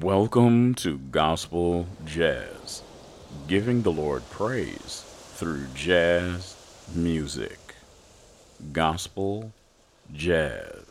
Welcome to Gospel Jazz, giving the Lord praise through jazz music. Gospel Jazz.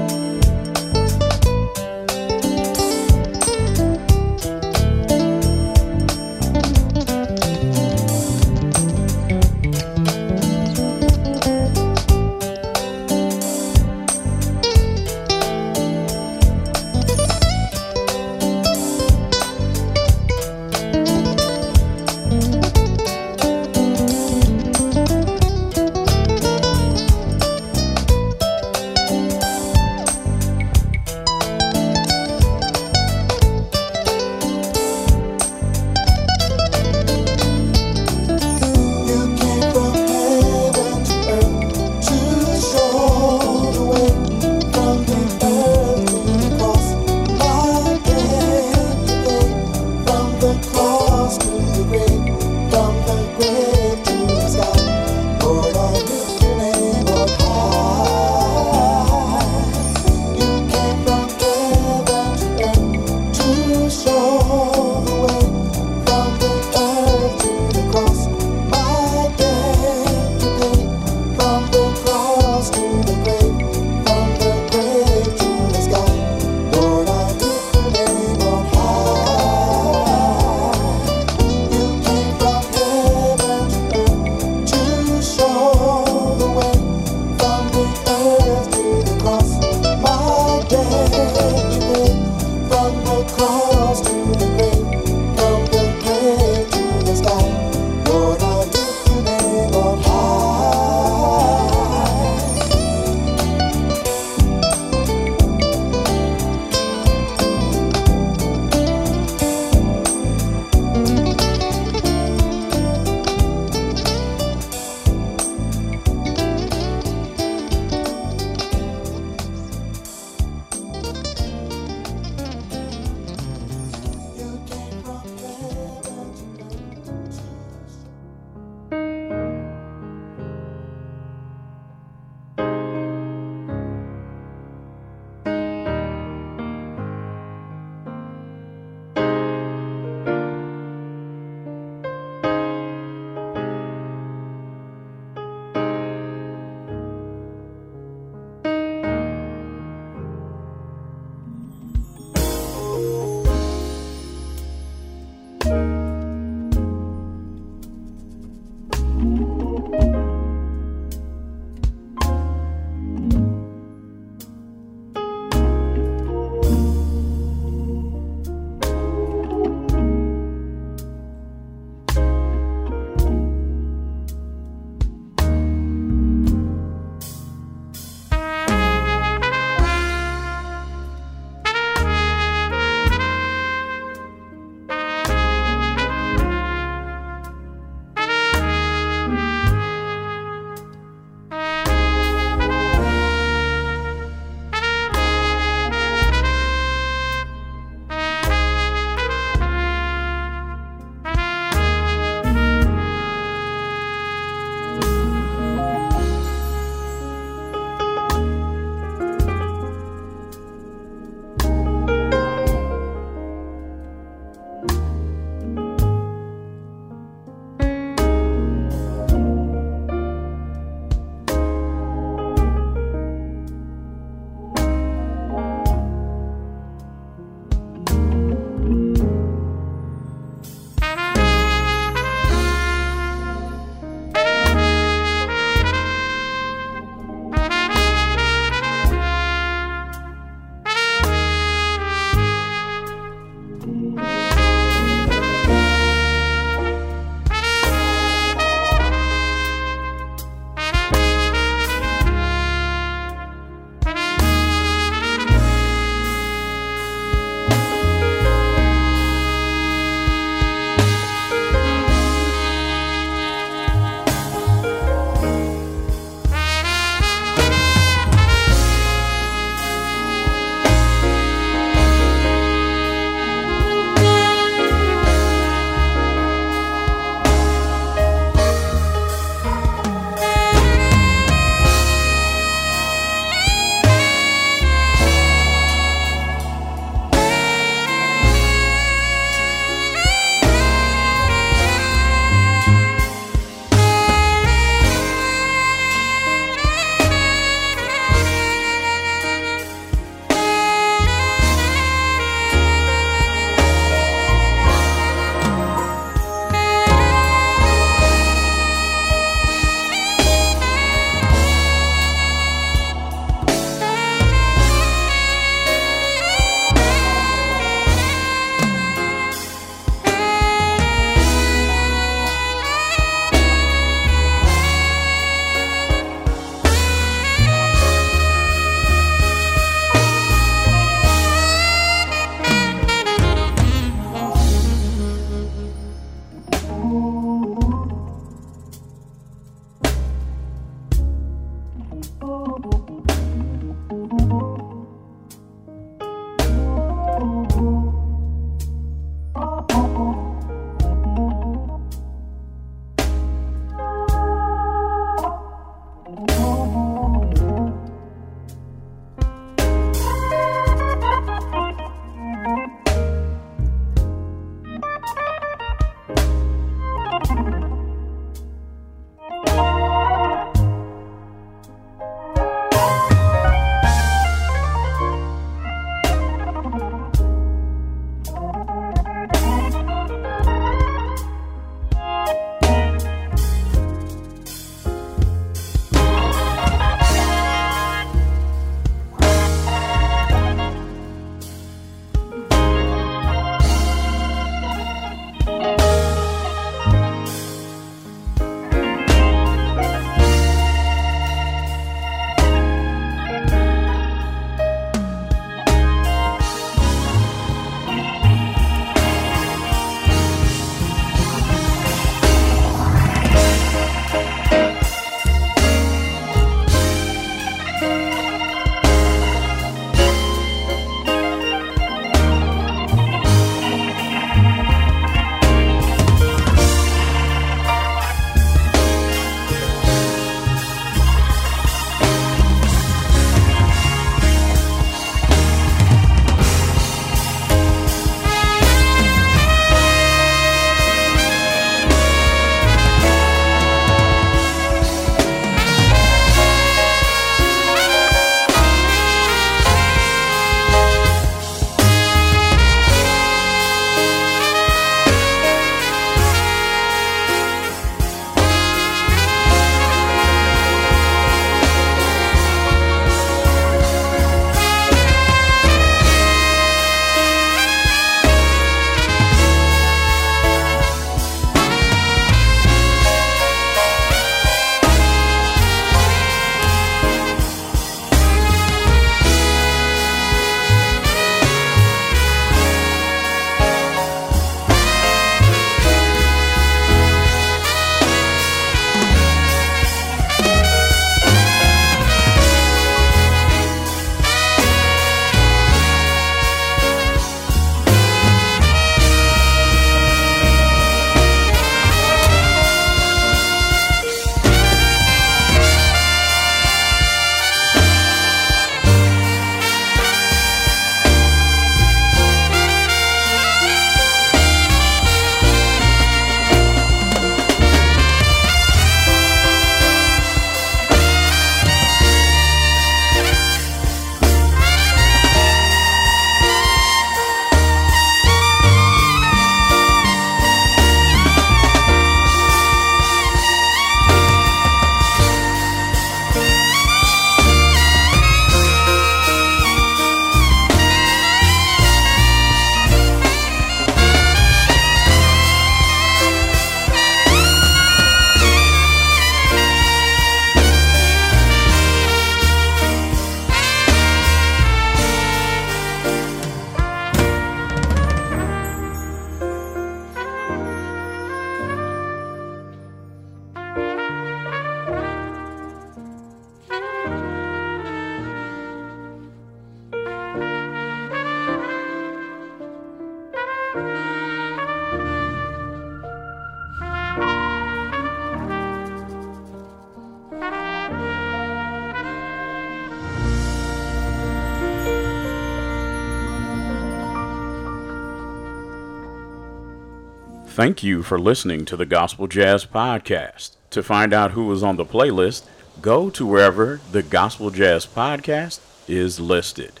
Thank you for listening to the Gospel Jazz Podcast. To find out who is on the playlist, go to wherever the Gospel Jazz Podcast is listed.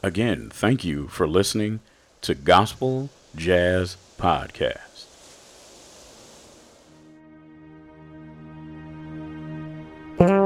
Again, thank you for listening to Gospel Jazz Podcast. Mm-hmm.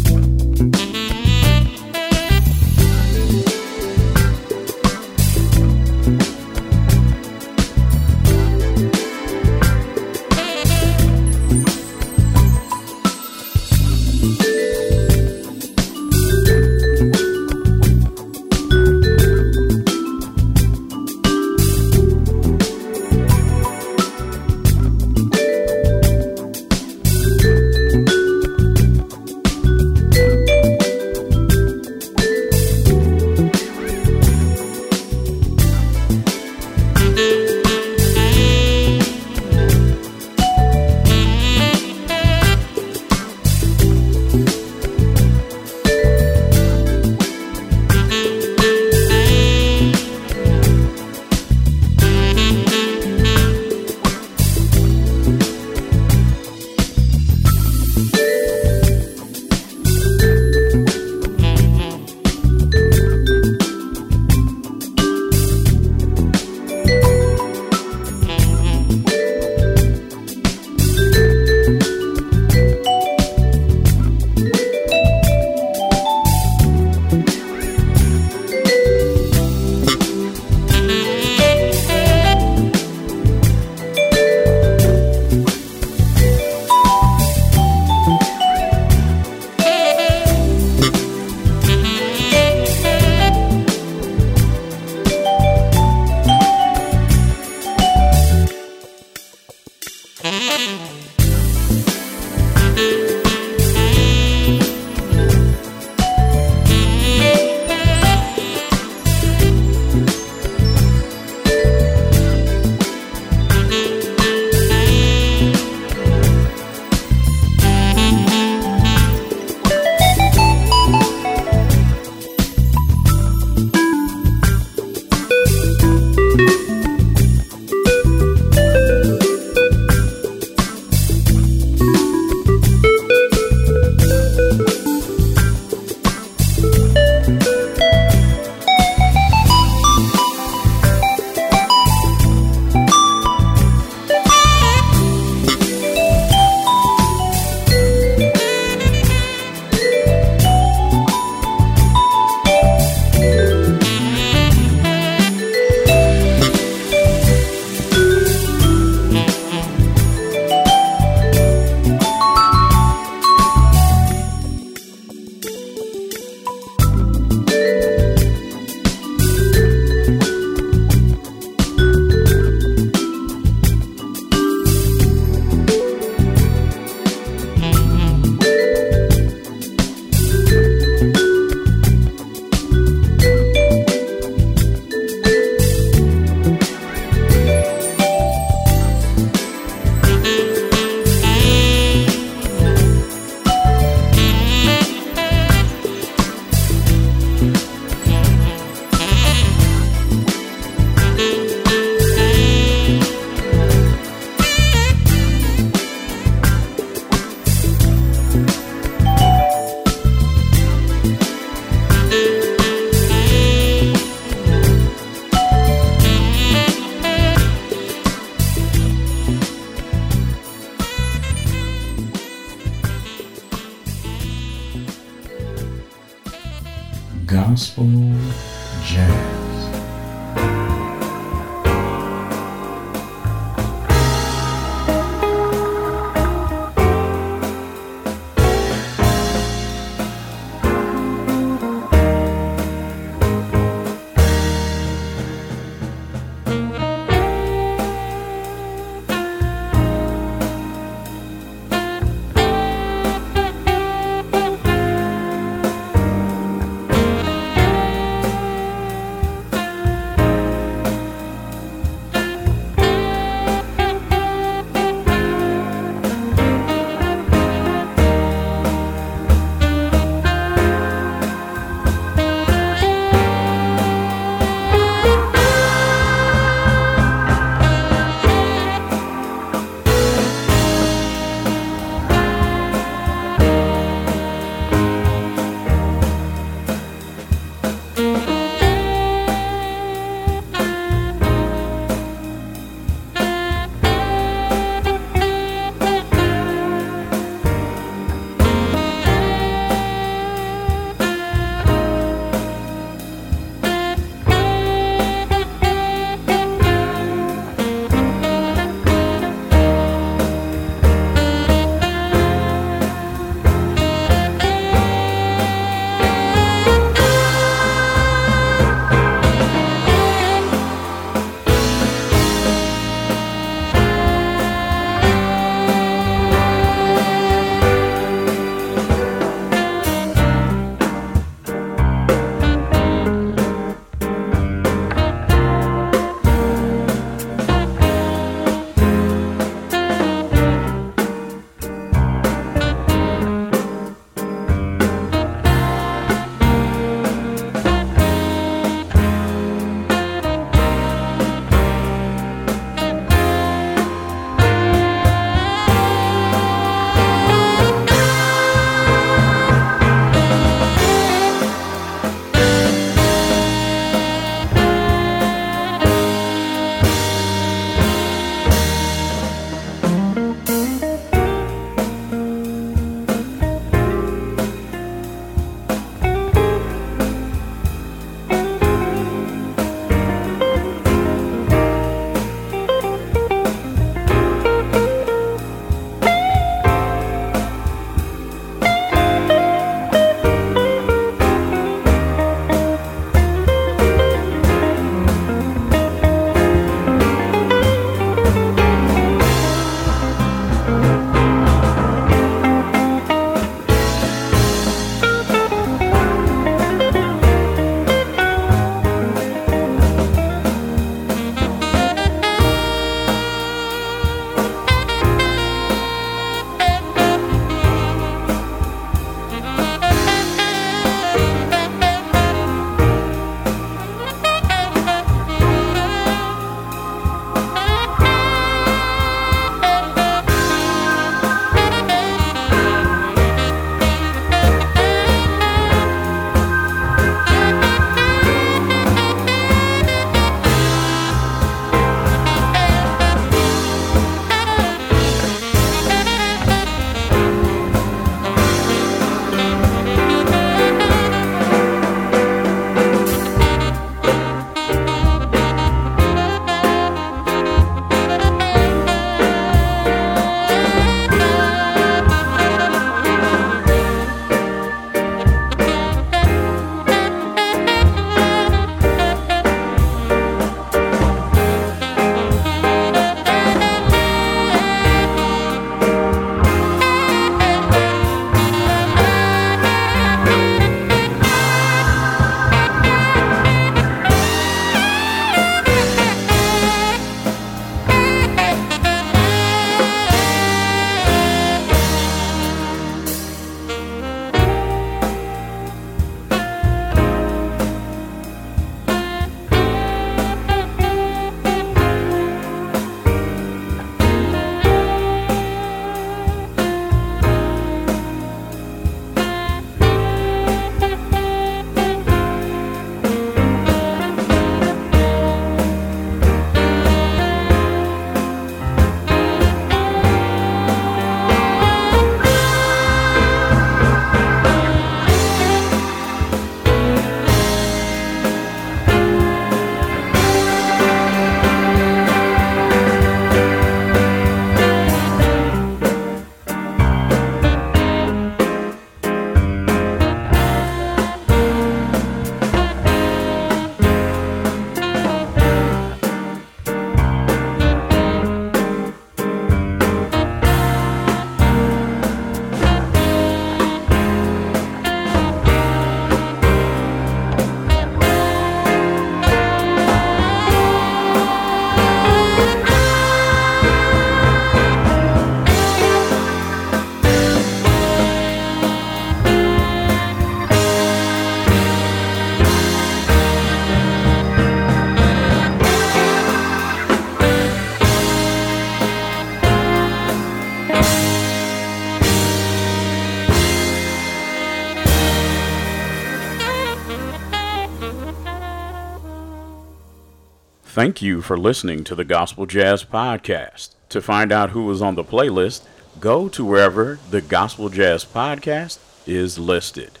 Thank you for listening to the Gospel Jazz Podcast. To find out who was on the playlist, go to wherever the Gospel Jazz Podcast is listed.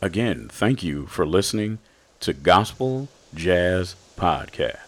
Again, thank you for listening to Gospel Jazz Podcast.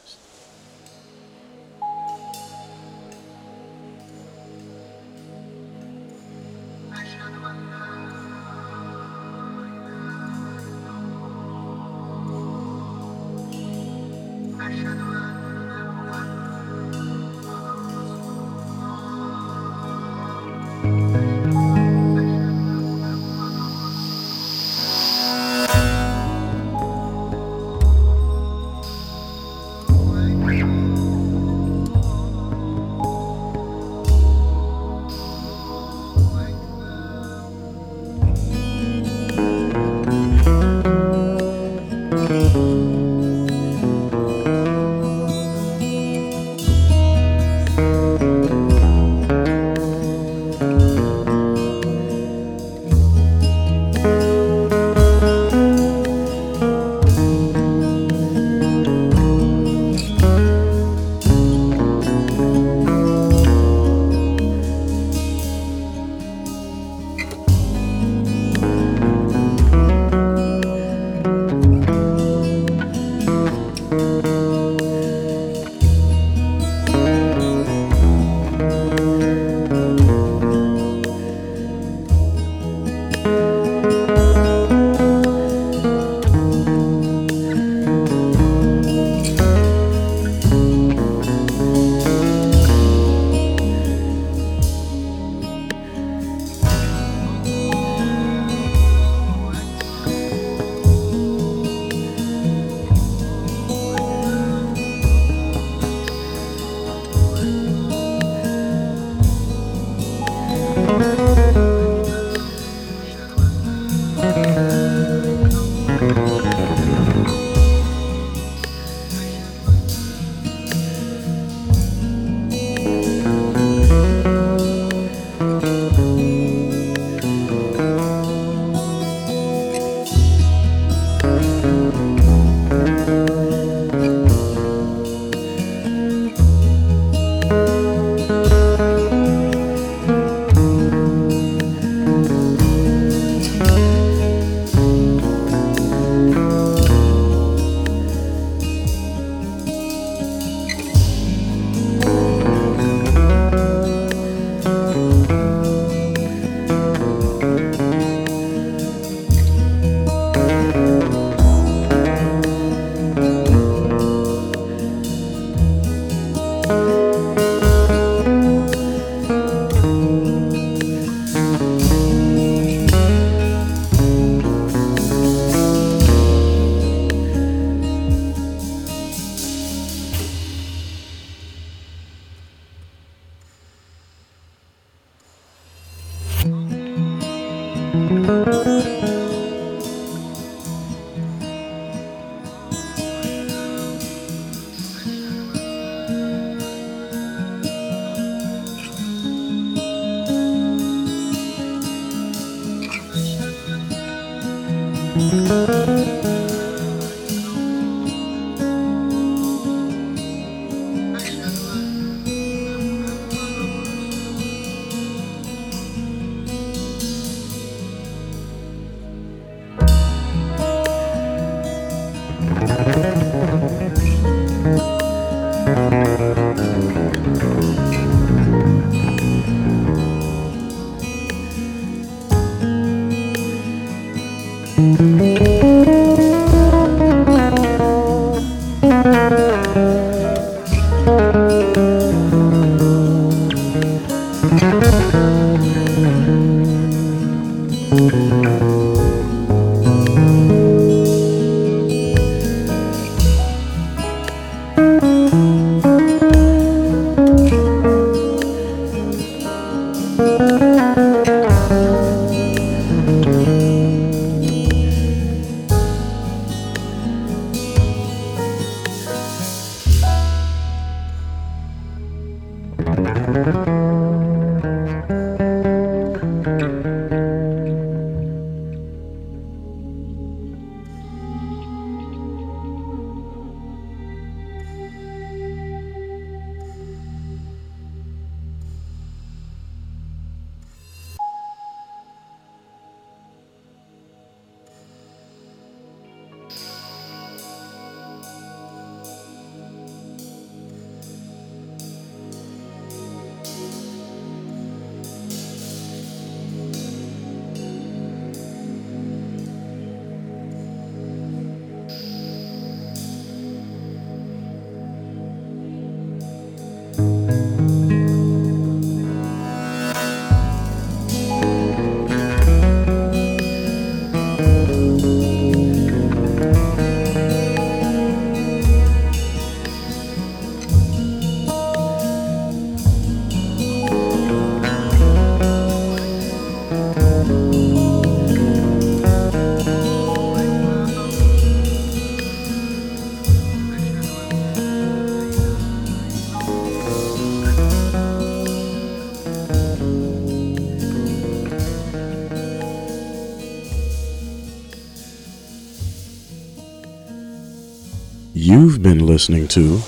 Listening to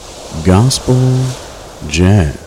Gospel Jazz.